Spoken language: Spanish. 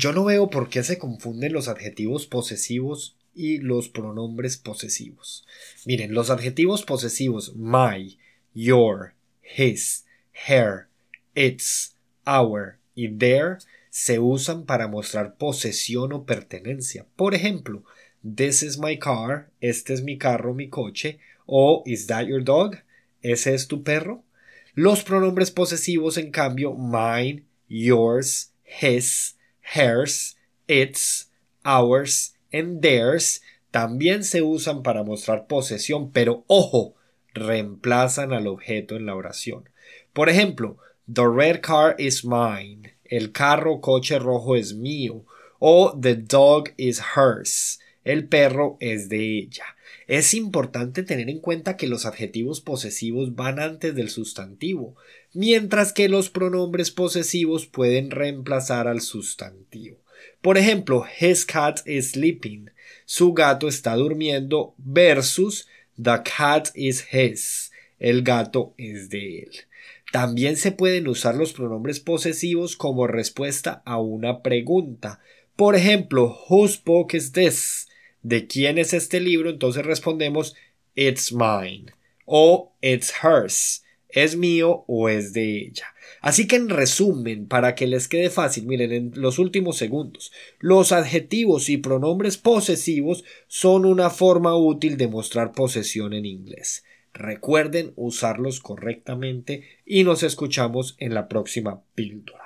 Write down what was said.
yo no veo por qué se confunden los adjetivos posesivos y los pronombres posesivos. Miren, los adjetivos posesivos my, your, his, her, its, our y their se usan para mostrar posesión o pertenencia. Por ejemplo, This is my car, este es mi carro, mi coche, o Is that your dog? ¿Ese es tu perro? Los pronombres posesivos, en cambio, mine, yours, his, hers, its, ours and theirs, también se usan para mostrar posesión, pero ojo, reemplazan al objeto en la oración. Por ejemplo, The red car is mine. El carro coche rojo es mío. O The dog is hers. El perro es de ella. Es importante tener en cuenta que los adjetivos posesivos van antes del sustantivo, mientras que los pronombres posesivos pueden reemplazar al sustantivo. Por ejemplo, his cat is sleeping. Su gato está durmiendo versus the cat is his. El gato es de él. También se pueden usar los pronombres posesivos como respuesta a una pregunta. Por ejemplo, whose book is this? ¿De quién es este libro? Entonces respondemos it's mine o it's hers. ¿Es mío o es de ella? Así que en resumen, para que les quede fácil, miren, en los últimos segundos, los adjetivos y pronombres posesivos son una forma útil de mostrar posesión en inglés. Recuerden usarlos correctamente y nos escuchamos en la próxima píldora.